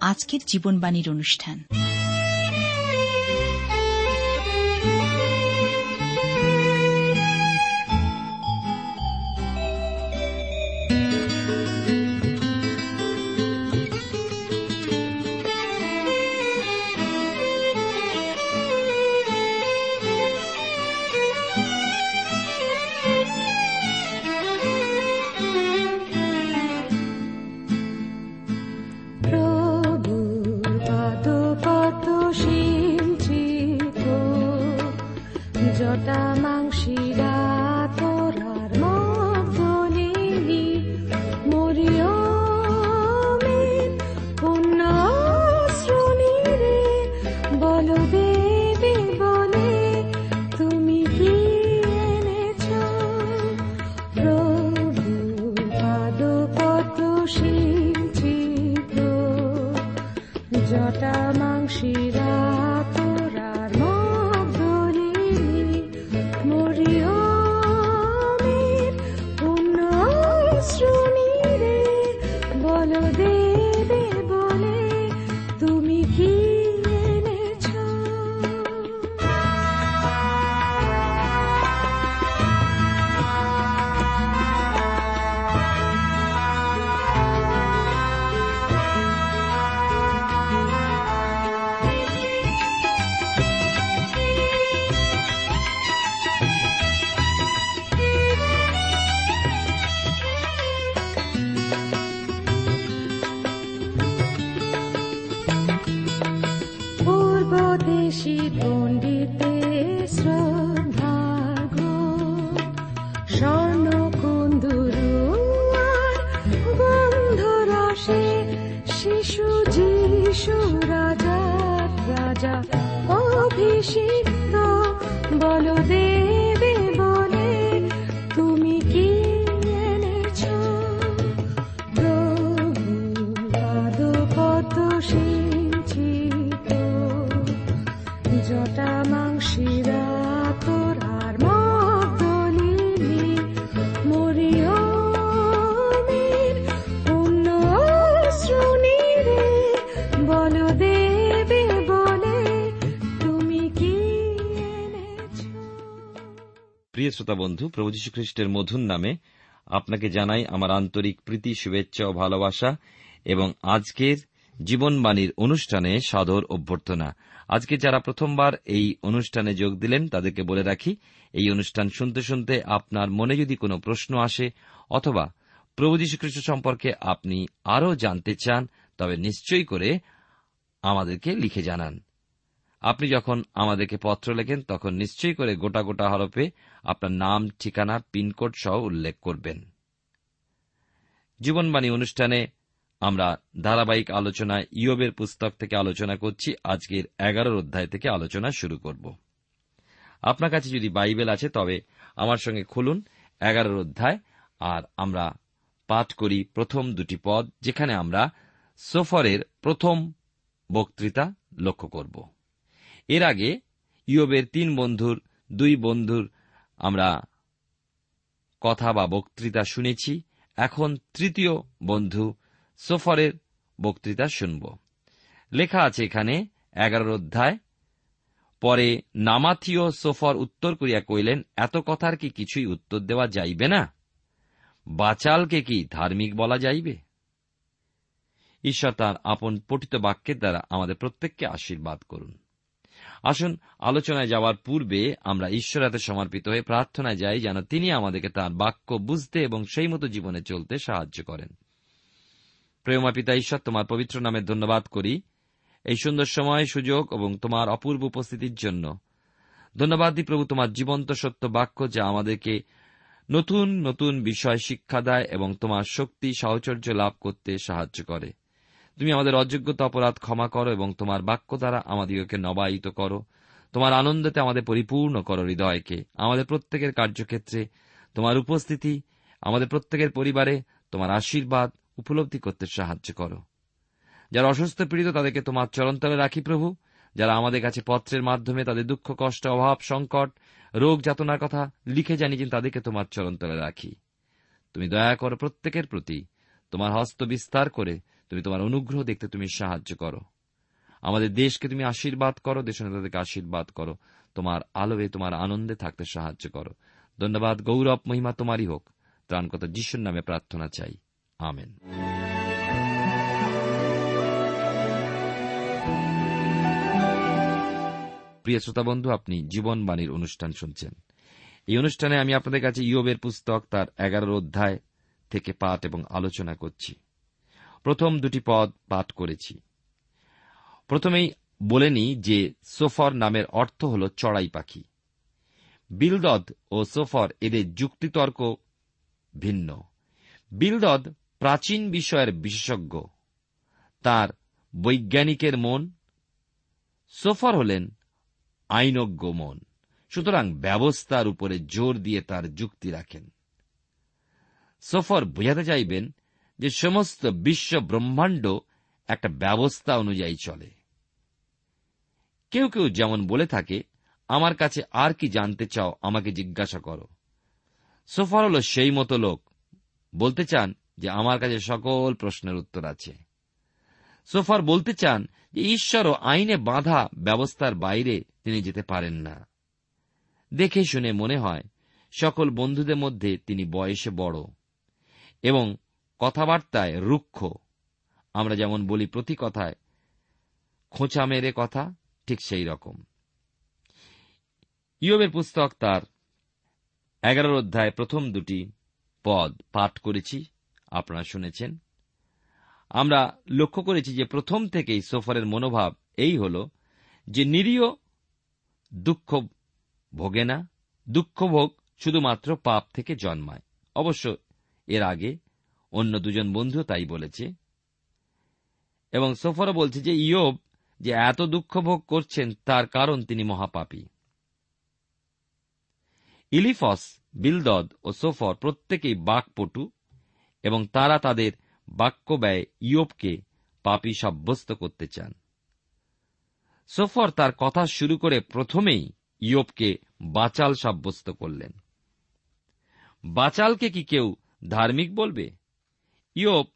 আজকের জীবনবাণীর অনুষ্ঠান। শেষে শ্রোতা বন্ধু, প্রভু যীশু খ্রিস্টের মধুর নামে আপনাকে জানাই আমার আন্তরিক প্রীতি, শুভেচ্ছা ও ভালোবাসা এবং আজকের জীবনবাণীর অনুষ্ঠানে সাদর অভ্যর্থনা। আজকে যারা প্রথমবার এই অনুষ্ঠানে যোগ দিলেন, তাদেরকে বলে রাখি, এই অনুষ্ঠান শুনতে শুনতে আপনার মনে যদি কোনো প্রশ্ন আসে অথবা প্রভু যীশুখ্রিস্ট সম্পর্কে আপনি আরও জানতে চান, তবে নিশ্চয়ই করে আমাদেরকে লিখে জানান। আপনি যখন আমাদেরকে পত্র লেখেন, তখন নিশ্চয়ই করে গোটা গোটা হরফে আপনার নাম, ঠিকানা, পিনকোড সহ উল্লেখ করবেন। জীবনবাণী অনুষ্ঠানে আমরা ধারাবাহিক আলোচনায় ইয়বের পুস্তক থেকে আলোচনা করছি। আজকের এগারোর অধ্যায় থেকে আলোচনা শুরু করব। আপনার কাছে যদি বাইবেল আছে, তবে আমার সঙ্গে খুলুন এগারোর অধ্যায়, আর আমরা পাঠ করি প্রথম দুটি পদ, যেখানে আমরা সোফরের প্রথম বক্তৃতা লক্ষ্য করব। এর আগে ইয়বের তিন বন্ধুর, দুই বন্ধুর আমরা কথা বা বক্তৃতা শুনেছি। এখন তৃতীয় বন্ধু সোফরের বক্তৃতা শুনব। লেখা আছে এখানে এগারোর অধ্যায়। পরে নামাথিও সোফর উত্তর করিয়া কইলেন এত কথার কি কিছুই উত্তর দেওয়া যাইবে না? বাচালকে কি ধার্মিক বলা যাইবে? ঈশ্বর তার আপন পঠিত বাক্যের দ্বারা আমাদের প্রত্যেককে আশীর্বাদ করুন। আসুন, আলোচনায় যাওয়ার পূর্বে আমরা ঈশ্বর হাতে সমর্পিত হয়ে প্রার্থনায় যাই যেন তিনি আমাদেরকে তার বাক্য বুঝতে এবং সেই মতো জীবনে চলতে সাহায্য করেন। প্রেমা পিতা ঈশ্বর, তোমার পবিত্র নামে ধন্যবাদ করি এই সুন্দর সময়, সুযোগ এবং তোমার অপূর্ব উপস্থিতির জন্য। ধন্যবাদ দি প্রভু তোমার জীবন্ত সত্য বাক্য যা আমাদেরকে নতুন নতুন বিষয় শিক্ষা দেয় এবং তোমার শক্তি, সাহচর্য লাভ করতে সাহায্য করে। তুমি আমাদের অযোগ্যতা অপরাধ ক্ষমা করো এবং তোমার বাক্য দ্বারা আমাদিগকে নবায়িত করো। তোমার আনন্দতে আমাদের পরিপূর্ণ করো হৃদয়কে। আমাদের প্রত্যেকের কার্যক্ষেত্রে তোমার উপস্থিতি, আমাদের প্রত্যেকের পরিবারে তোমার আশীর্বাদ উপলব্ধি করতে সাহায্য করো। যারা অসুস্থ পীড়িত, তাদেরকে তোমার চরণতলে রাখি প্রভু। যারা আমাদের কাছে পত্রের মাধ্যমে তাদের দুঃখ, কষ্ট, অভাব, সংকট, রোগ, যাতনার কথা লিখে জানিয়েছেন, তাদেরকে তোমার চরণতলে রাখি। তুমি দয়া করো প্রত্যেকের প্রতি তোমার হস্ত বিস্তার করে তুমি তোমার অনুগ্রহ দেখতে তুমি সাহায্য করো। আমাদের দেশকে তুমি আশীর্বাদ করো দেশ নেতাদেরকে আশীর্বাদ করো। তোমার আলোয়, তোমার আনন্দে থাকতে সাহায্য করো। ধন্যবাদ, গৌরব, মহিমা তোমারই হোক। ত্রাণকতা যিশুর নামে প্রার্থনা চাই। আমেন। প্রিয় শ্রোতা বন্ধু, আপনি জীবনবাণীর অনুষ্ঠান শুনছেন। এই অনুষ্ঠানে আমি আপনাদের কাছে ইয়বের পুস্তক, তার এগারোর অধ্যায় থেকে পাঠ এবং আলোচনা করছি। প্রথম দুটি পদ পাঠ করেছি। প্রথমেই বলে নি যে সোফর নামের অর্থ হল চড়াই পাখি। বিলদদ ও সোফর এদের যুক্তিতর্ক ভিন্ন। বিলদদ প্রাচীন বিষয়ের বিশেষজ্ঞ। তার বৈজ্ঞানিকের মন, সোফর হলেন আইনজ্ঞ মন। সুতরাং ব্যবস্থার উপরে জোর দিয়ে তার যুক্তি রাখেন। সোফর বোঝাতে চাইবেন যে সমস্ত বিশ্ব ব্রহ্মাণ্ড একটা ব্যবস্থা অনুযায়ী চলে। কেউ কেউ যেমন বলে থাকে, আমার কাছে আর কি জানতে চাও, আমাকে জিজ্ঞাসা করো। সোফার হল সেই মতো লোক। বলতে চান যে, আমার কাছে সকল প্রশ্নের উত্তর আছে। সোফার বলতে চান যে, ঈশ্বর ও আইনে বাঁধা ব্যবস্থার বাইরে তিনি যেতে পারেন না। দেখে শুনে মনে হয়, সকল বন্ধুদের মধ্যে তিনি বয়সে বড় এবং কথাবার্তায় রুক্ষ। আমরা যেমন বলি প্রতি কথায়, খোঁচা মেরে কথা ঠিক সেই রকম। ইয়বের পুস্তক তার এগারোর অধ্যায় প্রথম দুটি পদ পাঠ করেছি, আপনারা শুনেছেন। আমরা লক্ষ্য করেছি যে প্রথম থেকেই সোফারের মনোভাব এই হল যে নিরীহ দুঃখ ভোগে না, দুঃখ ভোগ শুধুমাত্র পাপ থেকে জন্মায়। অবশ্য এর আগে অন্য দুজন বন্ধু তাই বলেছে। এবং সোফারও বলছে যে ইয়ব যে এত দুঃখ ভোগ করছেন, তার কারণ তিনি মহাপাপী। ইলিফস, বিলদদ ও সোফর প্রত্যেকেই বাকপটু এবং তারা তাদের বাক্য ব্যয় ইয়বকে পাপী সাব্যস্ত করতে চান। সোফর তার কথা শুরু করে প্রথমেই ইয়বকে বাচাল সাব্যস্ত করলেন। বাচালকে কি কেউ ধার্মিক বলবে? ইয়ব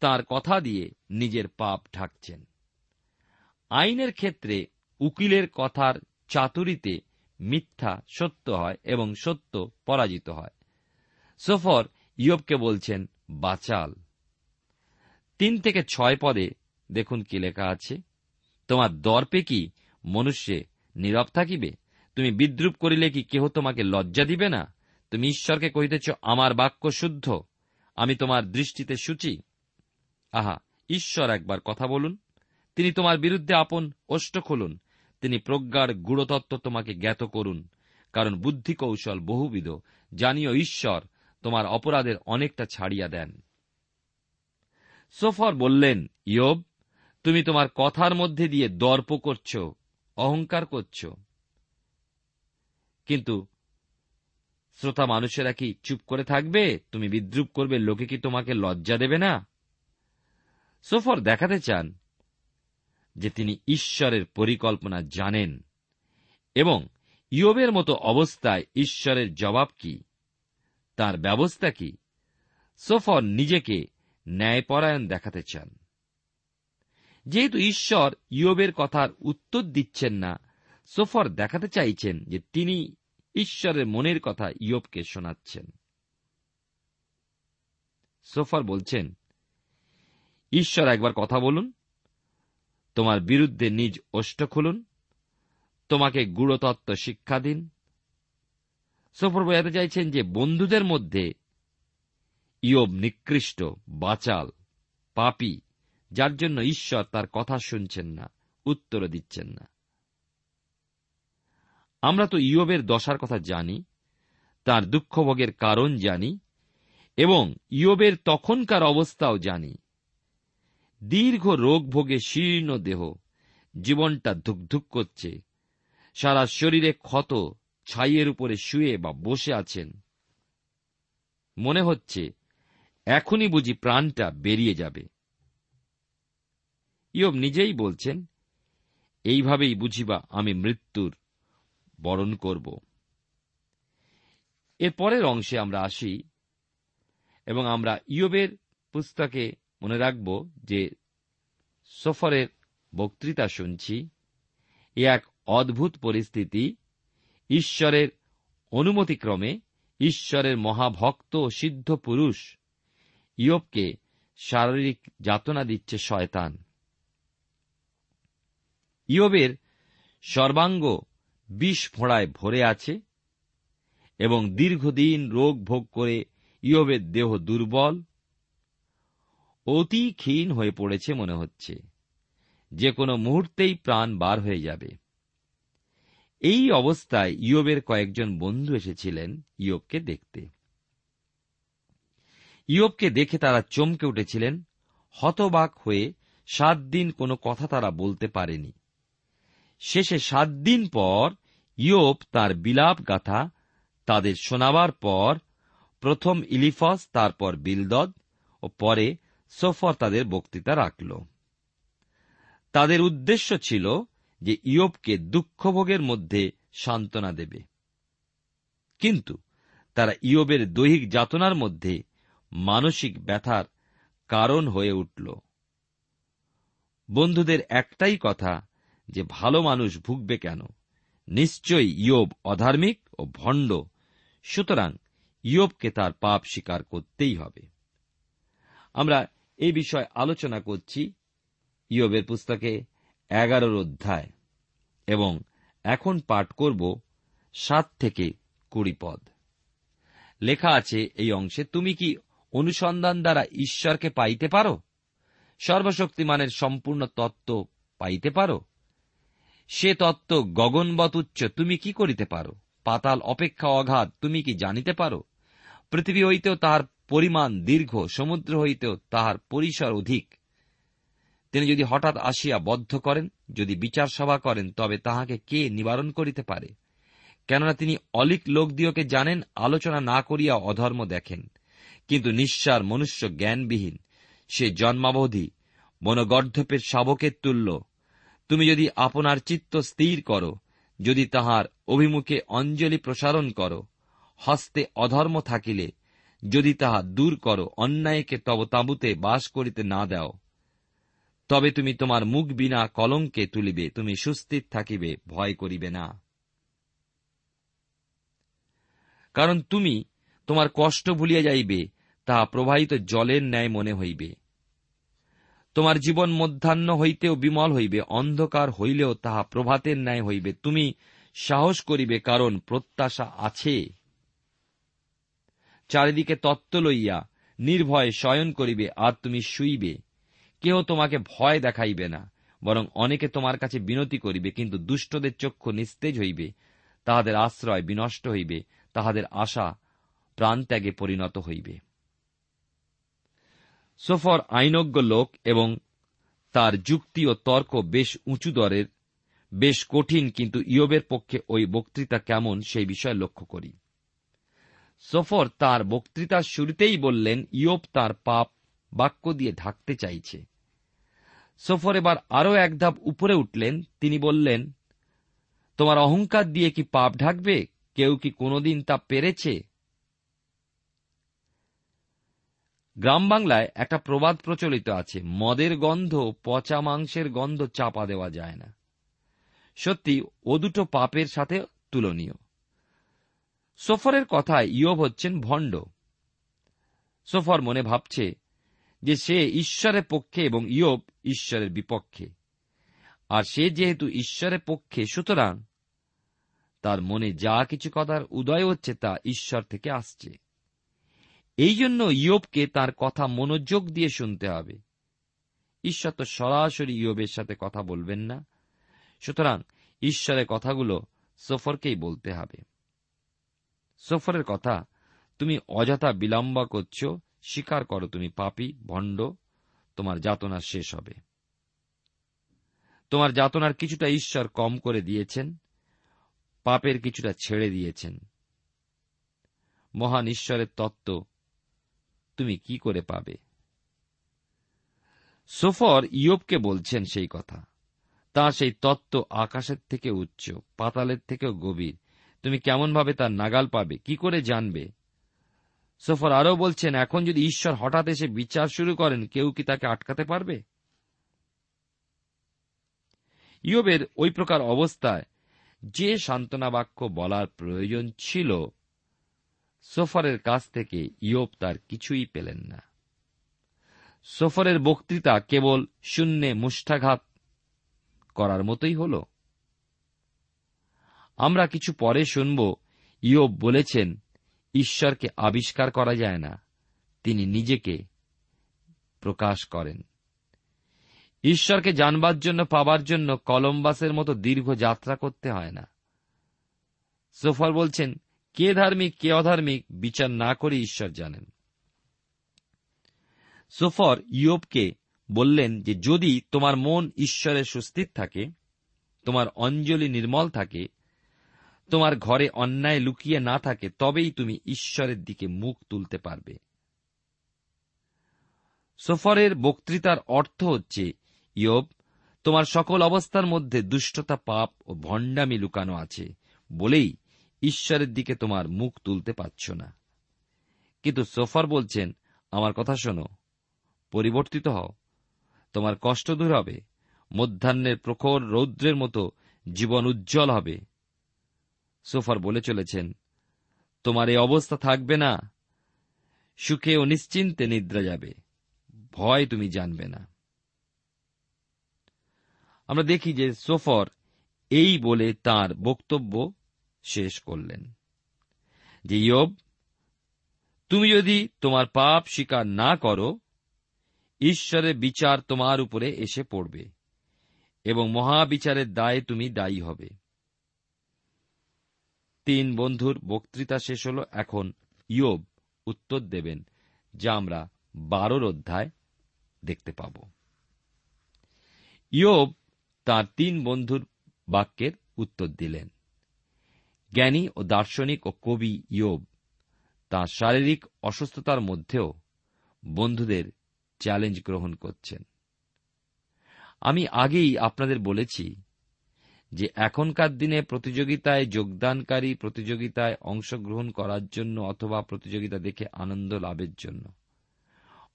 তার কথা দিয়ে নিজের পাপ ঢাকছেন। আইনের ক্ষেত্রে উকিলের কথার চাতুরিতে মিথ্যা সত্য হয় এবং সত্য পরাজিত হয়। সফর ইয়বকে বলছেন, বাচাল। তিন থেকে ছয় পদে দেখুন কি লেখা আছে। তোমার দর্পে কি মনুষ্যে নীরব থাকিবে? তুমি বিদ্রুপ করিলে কি কেহ তোমাকে লজ্জা দিবে না? তুমি ঈশ্বরকে কহিতেছ, আমার বাক্য শুদ্ধ আমি তোমার দৃষ্টিতে সূচি। আহা, ঈশ্বর একবার কথা বলুন। তিনি তোমার বিরুদ্ধে আপন অষ্ট খুলুন। তিনি প্রজ্ঞার গুড়তত্ত্ব তোমাকে জ্ঞাত করুন। কারণ বুদ্ধি কৌশল বহুবিধ। জানিও ঈশ্বর, তোমার অপরাধের অনেকটা ছাড়িয়া দেন। সোফর বললেন, ইয়ব, তুমি তোমার কথার মধ্যে দিয়ে দর্প করছ, অহংকার করছ। কিন্তু শ্রোতা মানুষেরা কি চুপ করে থাকবে? তুমি বিদ্রুপ করবে, লোকে কি তোমাকে লজ্জা দেবে না? সোফর দেখাতে চান যে তিনি ঈশ্বরের পরিকল্পনা জানেন এবং ইয়বের মতো অবস্থায় ঈশ্বরের জবাব কি? তার ব্যবস্থা কি? সোফর নিজেকে ন্যায়পরায়ণ দেখাতে চান। যেহেতু ঈশ্বর ইয়বের কথার উত্তর দিচ্ছেন না, সোফর দেখাতে চাইছেন যে তিনি ঈশ্বরের মনের কথা ইয়বকে শোনাচ্ছেন। সোফার বলছেন, ঈশ্বর একবার কথা বলুন, তোমার বিরুদ্ধে নিজ ওষ্ঠ খুলুন, তোমাকে গুড়তত্ত্ব শিক্ষা দিন। সফর বোঝাতে চাইছেন যে বন্ধুদের মধ্যে ইয়ব নিকৃষ্ট, বাচাল, পাপি, যার জন্য ঈশ্বর তার কথা শুনছেন না, উত্তর দিচ্ছেন না। আমরা তো ইয়বের দশার কথা জানি, তার দুঃখভোগের কারণ জানি, এবং ইয়বের তখনকার অবস্থাও জানি। দীর্ঘ রোগ ভোগে শীর্ণ দেহ, জীবনটা ধুকধুক করছে, সারা শরীরে ক্ষত, ছাইয়ের উপরে শুয়ে বা বসে আছেন। মনে হচ্ছে, এখনই বুঝি প্রাণটা বেরিয়ে যাবে। ইয়ব নিজেই বলছেন, এইভাবেই বুঝিবা আমি মৃত্যুর বরণ করব। এর পরের অংশে আমরা আসি এবং আমরা ইয়বের পুস্তকে মনে রাখব যে সফরের বক্তৃতা শুনছি। এ এক অদ্ভুত পরিস্থিতি। ঈশ্বরের অনুমতিক্রমে ঈশ্বরের মহাভক্ত ও সিদ্ধ পুরুষ ইয়বকে শারীরিক যাতনা দিচ্ছে শয়তান। ইয়বের সর্বাঙ্গ বিষ ফোঁড়ায় ভরে আছে এবং দীর্ঘদিন রোগ ভোগ করে ইয়বের দেহ দুর্বল, অতি ক্ষীণ হয়ে পড়েছে মনে হচ্ছে। যে কোনো মুহূর্তেই প্রাণ বার হয়ে যাবে। এই অবস্থায় ইয়বের কয়েকজন বন্ধু এসেছিলেন ইয়বকে দেখতে। ইয়বকে দেখে তারা চমকে উঠেছিলেন, হতবাক হয়ে সাত দিন কোনো কথা তারা বলতে পারেনি। শেষে সাত দিন পর ইয়োব তার বিলাপ গাথা তাদের শোনাবার পর প্রথম ইলিফস, তারপর বিলদদ ও পরে সোফর তাদের বক্তৃতা রাখল। তাদের উদ্দেশ্য ছিল যে ইয়োবকে দুঃখভোগের মধ্যে সান্ত্বনা দেবে। কিন্তু তারা ইয়োবের দৈহিক যাতনার মধ্যে মানসিক ব্যথার কারণ হয়ে উঠল। বন্ধুদের একটাই কথা যে ভালো মানুষ ভুগবে কেন? নিশ্চয়ই ইয়োব অধার্মিক ও ভণ্ড। সুতরাং ইয়োবকে তার পাপ স্বীকার করতেই হবে। আমরা এই বিষয়ে আলোচনা করছি ইয়োবের পুস্তকে এগারোর অধ্যায় এবং এখন পাঠ করব সাত থেকে কুড়ি পদ। লেখা আছে, এই অংশে তুমি কি অনুসন্ধান দ্বারা ঈশ্বরকে পাইতে পারো? সর্বশক্তিমানের সম্পূর্ণ তত্ত্ব পাইতে পারো? সে তত্ত্ব গগনবত উচ্চ তুমি কি করিতে পারো? পাতাল অপেক্ষা অগাধ তুমি কি জানিতে পারো? পৃথিবী হইতেও তাহার পরিমাণ দীর্ঘ, সমুদ্র হইতেও তাহার পরিসর অধিক। তিনি যদি হঠাৎ আসিয়া বদ্ধ করেন, যদি বিচার সভা করেন, তবে তাহাকে কে নিবারণ করিতে পারে? কেননা তিনি অলিক লোক দিওকে জানেন, আলোচনা না করিয়া অধর্ম দেখেন। কিন্তু নিঃসার মনুষ্য জ্ঞানবিহীন। সে জন্মাবধি বনগর্ধপের শাবকের তুল্য। তুমি যদি আপনার চিত্ত স্থির করো, যদি তাহার অভিমুখে অঞ্জলি প্রসারণ করো, হস্তে অধর্ম থাকিলে, যদি তাহা দূর করো, অন্যায়কে তব তাঁবুতে বাস করিতে না দাও। তবে তুমি তোমার মুখ বিনা কলঙ্কে তুলিবে, তুমি সুস্থির থাকিবে, ভয় করিবে না। কারণ তুমি তোমার কষ্ট ভুলিয়া যাইবে, তাহা প্রবাহিত জলের ন্যায় মনে হইবে। তোমার জীবন মধ্যাহ্ন হইতেও বিমল হইবে, অন্ধকার হইলেও তাহা প্রভাতের ন্যায় হইবে। তুমি সাহস করিবে, কারণ প্রত্যাশা আছে। চারিদিকে তত্ত্ব লইয়া নির্ভয়ে শয়ন করিবে, আর তুমি শুইবে। কেহ তোমাকে ভয় দেখাইবে না, বরং অনেকে তোমার কাছে বিনতি করিবে, কিন্তু দুষ্টদের চক্ষু নিস্তেজ হইবে। তাহাদের আশ্রয় বিনষ্ট হইবে, তাহাদের আশা প্রাণত্যাগে পরিণত হইবে। সোফর আইনজ্ঞ লোক এবং তার যুক্তি ও তর্ক বেশ উঁচু দরের, বেশ কঠিন, কিন্তু ইয়বের পক্ষে ওই বক্তৃতা কেমন সেই বিষয়ে লক্ষ্য করি। সোফর তার বক্তৃতার শুরুতেই বললেন, ইয়ব তার পাপ বাক্য দিয়ে ঢাকতে চাইছে। সোফর এবার আরও এক ধাপ উপরে উঠলেন, তিনি বললেন, তোমার অহংকার দিয়ে কি পাপ ঢাকবে? কেউ কি কোনোদিন তা পেরেছে? গ্রাম বাংলায় একটা প্রবাদ প্রচলিত আছে, মদের গন্ধ, পচা মাংসের গন্ধ চাপা দেওয়া যায় না। সত্যি, ও দুটো পাপের সাথে তুলনীয়। সফরের কথায় ইয়ব হচ্ছেন ভণ্ড। সফর মনে ভাবছে যে সে ঈশ্বরের পক্ষে এবং ইয়ব ঈশ্বরের বিপক্ষে। আর সে যেহেতু ঈশ্বরের পক্ষে, সুতরাং তার মনে যা কিছু কথার উদয় হচ্ছে তা ঈশ্বর থেকে আসছে। এই জন্য ইয়োবকে তার কথা মনোযোগ দিয়ে শুনতে হবে। ঈশ্বর তো সরাসরি ইয়োবের সাথে কথা বলবেন না। সুতরাং ঈশ্বরের কথাগুলো সফরকেই বলতে হবে। সফরের কথা, তুমি অযথা বিলম্ব করছ, স্বীকার করো তুমি পাপি, ভণ্ড, তোমার যাতনা শেষ হবে। তোমার যাতনার কিছুটা ঈশ্বর কম করে দিয়েছেন, পাপের কিছুটা ছেড়ে দিয়েছেন। মহান ঈশ্বরের তত্ত্ব তুমি কি করে পাবে? সোফর ইয়োবকে বলছেন সেই কথা। তা সেই তত্ত্ব আকাশের থেকে উচ্চ, পাতালের থেকেও গভীর। তুমি কেমনভাবে তার নাগাল পাবে, কি করে জানবে? সোফর আরও বলছেন, এখন যদি ঈশ্বর হঠাৎ এসে বিচার শুরু করেন, কেউ কি তাকে আটকাতে পারবে? ইয়োবের ওই প্রকার অবস্থায় যে সান্ত্বনা বাক্য বলার প্রয়োজন ছিল সোফরের কাছ থেকে ইয়োব তার কিছুই পেলেন না। সোফরের বক্তৃতা কেবল শূন্যে মুষ্ঠাঘাত করার মতোই হল। আমরা কিছু পরে শুনব, ইয়োব বলেছেন, ঈশ্বরকে আবিষ্কার করা যায় না, তিনি নিজেকে প্রকাশ করেন। ঈশ্বরকে জানবার জন্য, পাবার জন্য কলম্বাসের মতো দীর্ঘ যাত্রা করতে হয় না। সোফর বলছেন কে ধার্মিক, কে অধার্মিক, বিচার না করে ঈশ্বর জানেন। সোফর ইয়োবকে বললেন যে, যদি তোমার মন ঈশ্বরের সুস্থির থাকে, তোমার অঞ্জলি নির্মল থাকে, তোমার ঘরে অন্যায় লুকিয়ে না থাকে, তবেই তুমি ঈশ্বরের দিকে মুখ তুলতে পারবে। সোফরের বক্তৃতার অর্থ হচ্ছে, ইয়োব, তোমার সকল অবস্থার মধ্যে দুষ্টতা, পাপ ও ভণ্ডামি লুকানো আছে, বলেই ঈশ্বরের দিকে তোমার মুখ তুলতে পারছ না। কিন্তু সোফার বলছেন, আমার কথা শোনো, পরিবর্তিত হও। তোমার কষ্ট দূর হবে, মধ্যাহ্নের প্রখর রৌদ্রের মতো জীবন উজ্জ্বল হবে। সোফার বলে চলেছেন, তোমার এই অবস্থা থাকবে না, সুখে ও নিশ্চিন্তে নিদ্রা যাবে, ভয় তুমি জানবে না। আমরা দেখি যে সোফর এই বলে তার বক্তব্য শেষ করলেন। যে ইয়ব, তুমি যদি তোমার পাপ স্বীকার না করো ঈশ্বরের বিচার তোমার উপরে এসে পড়বে এবং মহাবিচারের দায়ে তুমি দায়ী হবে। তিন বন্ধুর বক্তৃতা শেষ হল। এখন ইয়োব উত্তর দেবেন, যা আমরা বারোর অধ্যায় দেখতে পাব। ইয়োব তার তিন বন্ধুর বাক্যের উত্তর দিলেন। জ্ঞানী ও দার্শনিক ও কবি ইয়োব তাঁর শারীরিক অসুস্থতার মধ্যেও বন্ধুদের চ্যালেঞ্জ গ্রহণ করছেন। আমি আগেই আপনাদের বলেছি যে এখনকার দিনে প্রতিযোগিতায় যোগদানকারী প্রতিযোগিতায় অংশগ্রহণ করার জন্য অথবা প্রতিযোগিতা দেখে আনন্দ লাভের জন্য।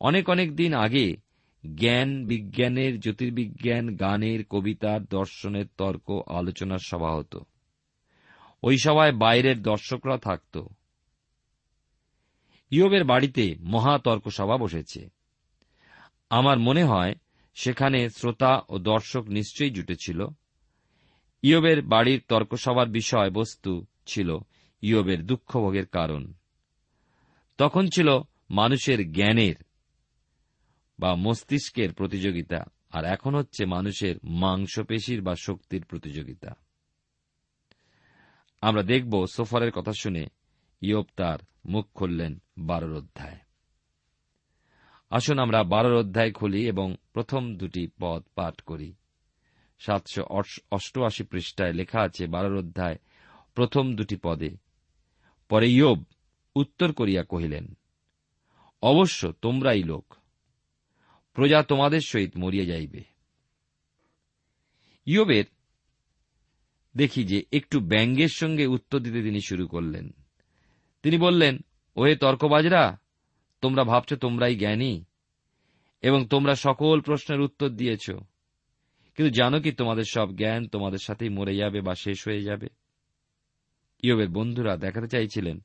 অনেক অনেক দিন আগে জ্ঞান বিজ্ঞানের, জ্যোতির্বিজ্ঞান, গানের, কবিতার, দর্শনের তর্ক, আলোচনার সভা হতো। ওই সভায় বাইরের দর্শকরা থাকত। ইয়বের বাড়িতে মহাতর্ক সভা বসেছে। আমার মনে হয় সেখানে শ্রোতা ও দর্শক নিশ্চয়ই জুটেছিল। ইয়বের বাড়ির তর্কসভার বিষয় বস্তু ছিল ইয়বের দুঃখভোগের কারণ। তখন ছিল মানুষের জ্ঞানের বা মস্তিষ্কের প্রতিযোগিতা, আর এখন হচ্ছে মানুষের মাংসপেশির বা শক্তির প্রতিযোগিতা। আমরা দেখব সোফারের কথা শুনে ইয়ব তার মুখ খুললেন বারোর অধ্যায়। আসুন আমরা বারোর অধ্যায় খুলি এবং প্রথম দুটি পদ পাঠ করি। সাতশো অষ্টআশি পৃষ্ঠায় লেখা আছে বারোর অধ্যায়, প্রথম দুটি পদে। পরে ইয়োব উত্তর করিয়া কহিলেন, অবশ্য তোমরাই লোক, প্রজা তোমাদের সহিত মরিয়া যাইবে। ইয়োবের দেখি যে একটু ব্যঙ্গের সঙ্গে উত্তর দিতে তিনি শুরু করলেন। তিনি বললেন, ওহে তর্কবাজরা, তোমরা ভাবছ তোমরাই জ্ঞানী এবং তোমরা সকল প্রশ্নের উত্তর দিয়েছ। কিন্তু জানো কি তোমাদের সব জ্ঞান তোমাদের সাথেই মরে যাবে বা শেষ হয়ে যাবে? ইয়বের বন্ধুরা দেখাতে চাইছিলেন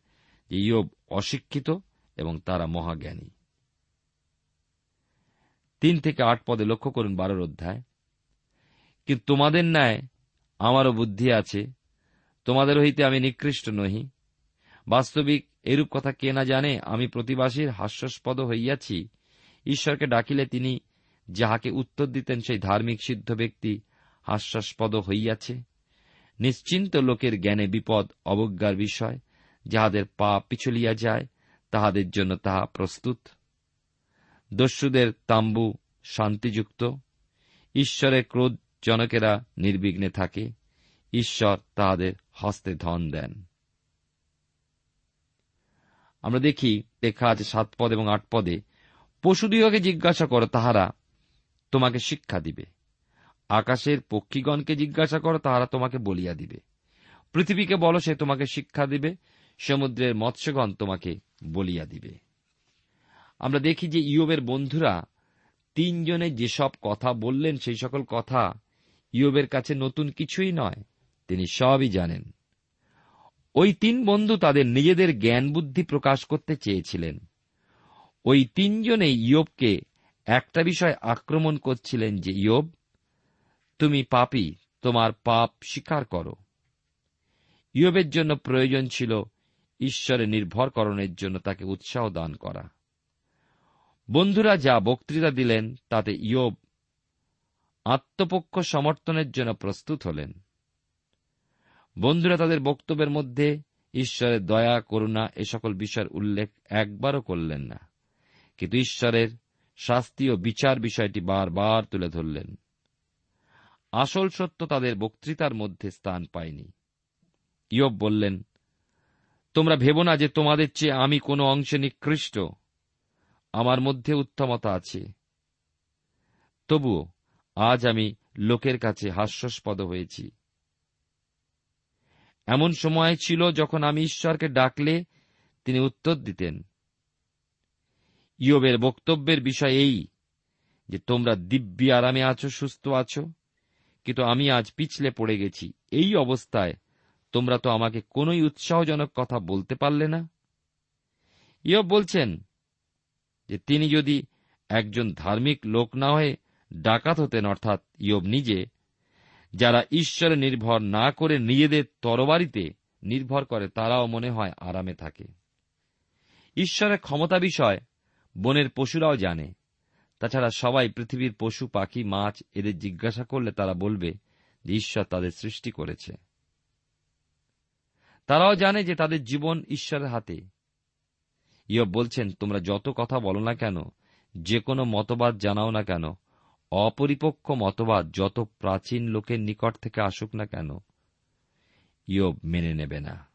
যে ইয়ব অশিক্ষিত এবং তারা মহাজ্ঞানী। তিন থেকে আট পদে লক্ষ্য করুন বারোর অধ্যায়। কিন্তু তোমাদের ন্যায় আমারও বুদ্ধি আছে। তোমাদের হইতে আমি নিকৃষ্ট নহি। বাস্তবিক এরূপ কথা কে না জানে, আমি প্রতিবাসীর হাস্যস্পদ হইয়াছি। ঈশ্বরকে ডাকিলে তিনি যাহাকে উত্তর দিতেন, সেই ধার্মিক সিদ্ধ ব্যক্তি হাস্যাস্পদ হইয়াছে। নিশ্চিন্ত লোকের জ্ঞানে বিপদ অবজ্ঞার বিষয়। যাহাদের পা পিছলিয়া যায়, তাহাদের জন্য তাহা প্রস্তুত। দস্যুদের তাম্বু শান্তিযুক্ত। ঈশ্বরের ক্রোধ জনকেরা নির্বিঘ্নে থাকে, ঈশ্বর তাহাদের হস্তে ধন দেন। আমরা দেখি, লেখা আছে সাত পদ এবং আট পদে পশুদিগকে জিজ্ঞাসা করো, তাহারা তোমাকে শিক্ষা দিবে। আকাশের পক্ষীগণকে জিজ্ঞাসা করো, তাহারা তোমাকে বলিয়া দিবে। পৃথিবীকে বলো, সে তোমাকে শিক্ষা দিবে। সমুদ্রের মৎস্যগণ তোমাকে বলিয়া দিবে। আমরা দেখি যে ইয়বের বন্ধুরা তিনজনে যেসব কথা বললেন, সেই সকল কথা ইয়বের কাছে নতুন কিছুই নয়, তিনি সবই জানেন। ওই তিন বন্ধু তাদের নিজেদের জ্ঞান বুদ্ধি প্রকাশ করতে চেয়েছিলেন। ওই তিনজনে ইয়বকে একটা বিষয় আক্রমণ করছিলেন যে, ইয়ব, তুমি পাপি, তোমার পাপ স্বীকার করো। ইয়বের জন্য প্রয়োজন ছিল ঈশ্বরে নির্ভরকরণের জন্য তাকে উৎসাহ দান করা। বন্ধুরা যা বক্তৃতা দিলেন, তাতে ইয়ব আত্মপক্ষ সমর্থনের জন্য প্রস্তুত হলেন। বন্ধুরা, তাদের বক্তব্যের মধ্যে ঈশ্বরের দয়া, করুণা এ সকল বিষয়ের উল্লেখ একবারও করলেন না। কিন্তু ঈশ্বরের শাস্তি ও বিচার বিষয়টি বারবার তুলে ধরলেন। আসল সত্য তাদের বক্তৃতার মধ্যে স্থান পায়নি। ইয়ব বললেন, তোমরা ভেব না যে তোমাদের চেয়ে আমি কোনো অংশে নিকৃষ্ট। আমার মধ্যে উত্তমতা আছে। তবুও আজ আমি লোকের কাছে হাস্যস্পদ হয়েছি। এমন সময় ছিল যখন আমি ঈশ্বরকে ডাকলে তিনি উত্তর দিতেন, ইয়বের বক্তব্যের বিষয় এই যে তোমরা দিব্যি আরামে আছো, সুস্থ আছো, কিন্তু আমি আজ পিছলে পড়ে গেছি। এই অবস্থায় তোমরা তো আমাকে কোনোই উৎসাহজনক কথা বলতে পারলে না। ইয়ব বলছেন যে তিনি যদি একজন ধার্মিক লোক না হয়ে ডাকাত হতেন, অর্থাৎ ইয়ব নিজে, যারা ঈশ্বরে নির্ভর না করে নিজেদের তরবারিতে নির্ভর করে, তারাও মনে হয় আরামে থাকে। ঈশ্বরের ক্ষমতা বিষয়, বনের পশুরাও জানে। তাছাড়া সবাই পৃথিবীর পশু, পাখি, মাছ এদের জিজ্ঞাসা করলে তারা বলবে যে ঈশ্বর তাদের সৃষ্টি করেছে। তারাও জানে যে তাদের জীবন ঈশ্বরের হাতে। ইয়ব বলছেন, তোমরা যত কথা বলো না কেন, যে কোনো মতবাদ জানাও না কেন অপরিপক্ক মতবাদ যত প্রাচীন লোকের নিকট থেকে আসুক না কেন, ইয়ব মেনে নেবে না।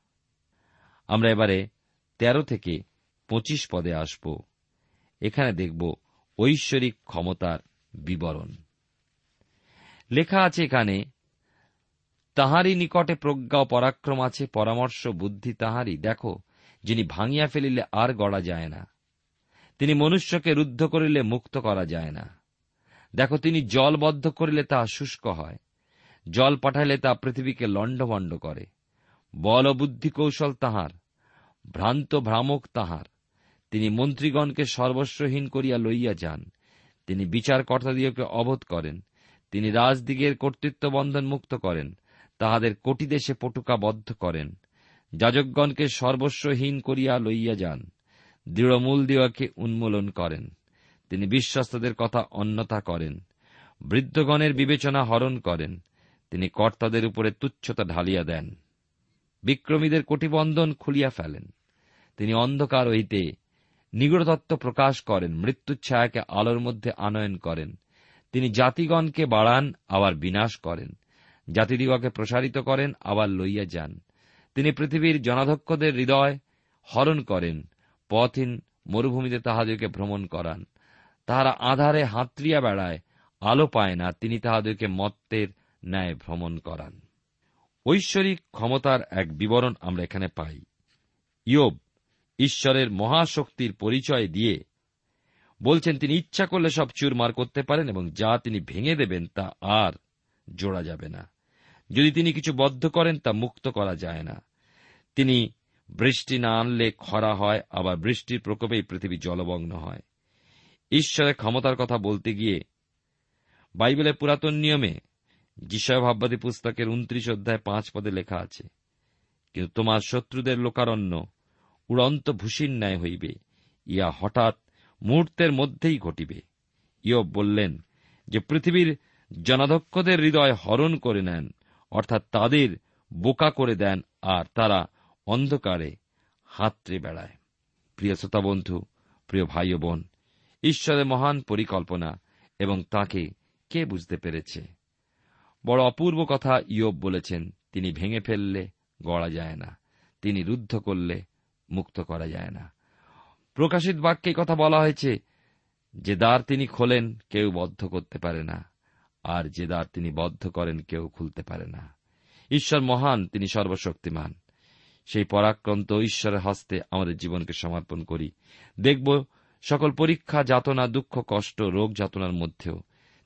আমরা এবারে তেরো থেকে পঁচিশ পদে আসব। এখানে দেখব ঐশ্বরিক ক্ষমতার বিবরণ। লেখা আছে এখানে, তাহারই নিকটে প্রজ্ঞা পরাক্রম আছে, পরামর্শ, বুদ্ধি তাহারই। দেখো, যিনি ভাঙিয়া ফেলিলে আর গড়া যায় না। তিনি মনুষ্যকে রুদ্ধ করিলে মুক্ত করা যায় না। দেখো, তিনি জলবদ্ধ করিলে তা শুষ্ক হয়। জল পাঠাইলে তা পৃথিবীকে লণ্ডভণ্ড করে। বল বুদ্ধি কৌশল তাহার, ভ্রান্ত ভ্রামক তাহার। তিনি মন্ত্রীগণকে সর্বস্বহীন করিয়া লইয়া যান। তিনি বিচারকর্তাদিওকে অবোধ করেন। তিনি রাজদিগের কর্তৃত্ব বন্ধন মুক্ত করেন। তাহাদের কোটি দেশে পটুকাবদ্ধ করেন। যাজকগণকে সর্বস্বহীন করিয়া লইয়া যান। দৃঢ়মূল দিওয়াকে উন্মূলন করেন। তিনি বিশ্বস্তদের কথা অন্যতা করেন। বৃদ্ধগণের বিবেচনা হরণ করেন। তিনি কর্তাদের উপরে তুচ্ছতা ঢালিয়া দেন। বিক্রমীদের কোটিবন্ধন খুলিয়া ফেলেন। তিনি অন্ধকার হইতে নিগড়তত্ত্ব প্রকাশ করেন মৃত্যুর ছায়াকে আলোর মধ্যে আনয়ন করেন। তিনি জাতিগণকে বাড়ান, আবার বিনাশ করেন। জাতিদিগকে প্রসারিত করেন, আবার লইয়া যান। তিনি পৃথিবীর জনাধ্যক্ষদের হৃদয় হরণ করেন, পথহীন মরুভূমিতে তাহাদেরকে ভ্রমণ করান। তাহারা আধারে হাতড়িয়া বেড়ায়, আলো পায় না, তিনি তাহাদেরকে মত্তের ন্যায় ভ্রমণ করান। ঐশ্বরিক ক্ষমতার এক বিবরণ আমরা এখানে পাই। ইয়োব ঈশ্বরের মহাশক্তির পরিচয় দিয়ে বলছেন, তিনি ইচ্ছা করলে সব চুরমার করতে পারেন এবং যা তিনি ভেঙে দেবেন তা আর জোড়া যাবে না। যদি তিনি কিছু বদ্ধ করেন, তা মুক্ত করা যায় না। তিনি বৃষ্টি না আনলে খরা হয়, আবার বৃষ্টির প্রকোপেই পৃথিবী জলমগ্ন হয়। ঈশ্বরের ক্ষমতার কথা বলতে গিয়ে বাইবেলের পুরাতন নিয়মে যিশয় ভাববাদী পুস্তকের উনত্রিশ অধ্যায় পাঁচ পদে লেখা আছে, কিন্তু তোমার শত্রুদের লোকারণ্য উড়ন্ত ভূষির ন্যায় হইবে। ইয়া হঠাৎ মুহূর্তের মধ্যেই ঘটিবে। ইয়ব বললেন যে, পৃথিবীর জনাধ্যক্ষদের হৃদয় হরণ করে নেন, অর্থাৎ তাদের বোকা করে দেন, আর তারা অন্ধকারে হাতড়ে বেড়ায়। প্রিয় শ্রোতা বন্ধু, প্রিয় ভাই বোন ঈশ্বরের মহান পরিকল্পনা এবং তাকে কে বুঝতে পেরেছে? বড় অপূর্ব কথা ইয়োব বলেছেন, তিনি ভেঙে ফেললে গড়া যায় না, তিনি রুদ্ধ করলে মুক্ত করা যায় না। প্রকাশিত বাক্যে কথা বলা হয়েছে, যে দ্বার তিনি খোলেন, কেউ বদ্ধ করতে পারে না, আর যে দ্বার তিনি বদ্ধ করেন, কেউ খুলতে পারে না। ঈশ্বর মহান, তিনি সর্বশক্তিমান। সেই পরাক্রান্ত ঈশ্বরের হস্তে আমাদের জীবনকে সমর্পণ করি। দেখব সকল পরীক্ষা, যাতনা, দুঃখ, কষ্ট, রোগ যাতনার মধ্যেও।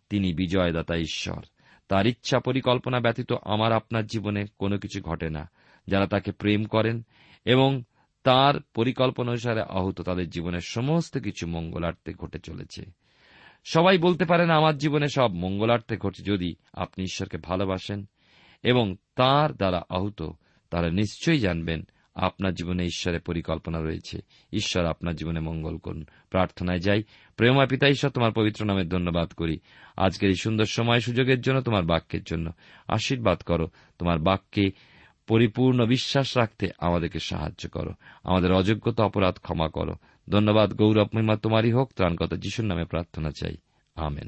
তিনি বিজয়দাতা ঈশ্বর। তার ইচ্ছা পরিকল্পনা ব্যতীত আমার আপনার জীবনে কোনো কিছু ঘটে না। যারা তাকে প্রেম করেন এবং তার পরিকল্পনা অনুসারে আহত, তাদের জীবনের সমস্ত কিছু মঙ্গলার্থে ঘটে চলেছে। সবাই বলতে পারেন, আমার জীবনে সব মঙ্গলার্থে ঘটে। যদি আপনি ঈশ্বরকে ভালোবাসেন এবং তার দ্বারা আহত, তারা নিশ্চয়ই জানবেন আপনার জীবনে ঈশ্বরের পরিকল্পনা রয়েছে। ঈশ্বর আপনার জীবনে মঙ্গল করুন। প্রার্থনায় যাই। প্রেমা পিতা, ঈশ্বর, তোমার পবিত্র নামে ধন্যবাদ করি। আজকের এই সুন্দর সময় সুযোগের জন্য তোমার বাক্যের জন্য আশীর্বাদ করো। তোমার বাক্যে পরিপূর্ণ বিশ্বাস রাখতে আমাদেরকে সাহায্য করো। আমাদের অযোগ্যতা, অপরাধ ক্ষমা করো। ধন্যবাদ, গৌরব, মহিমা তোমারই হোক। ত্রাণকতা যিশুর নামে প্রার্থনা চাই। আমেন।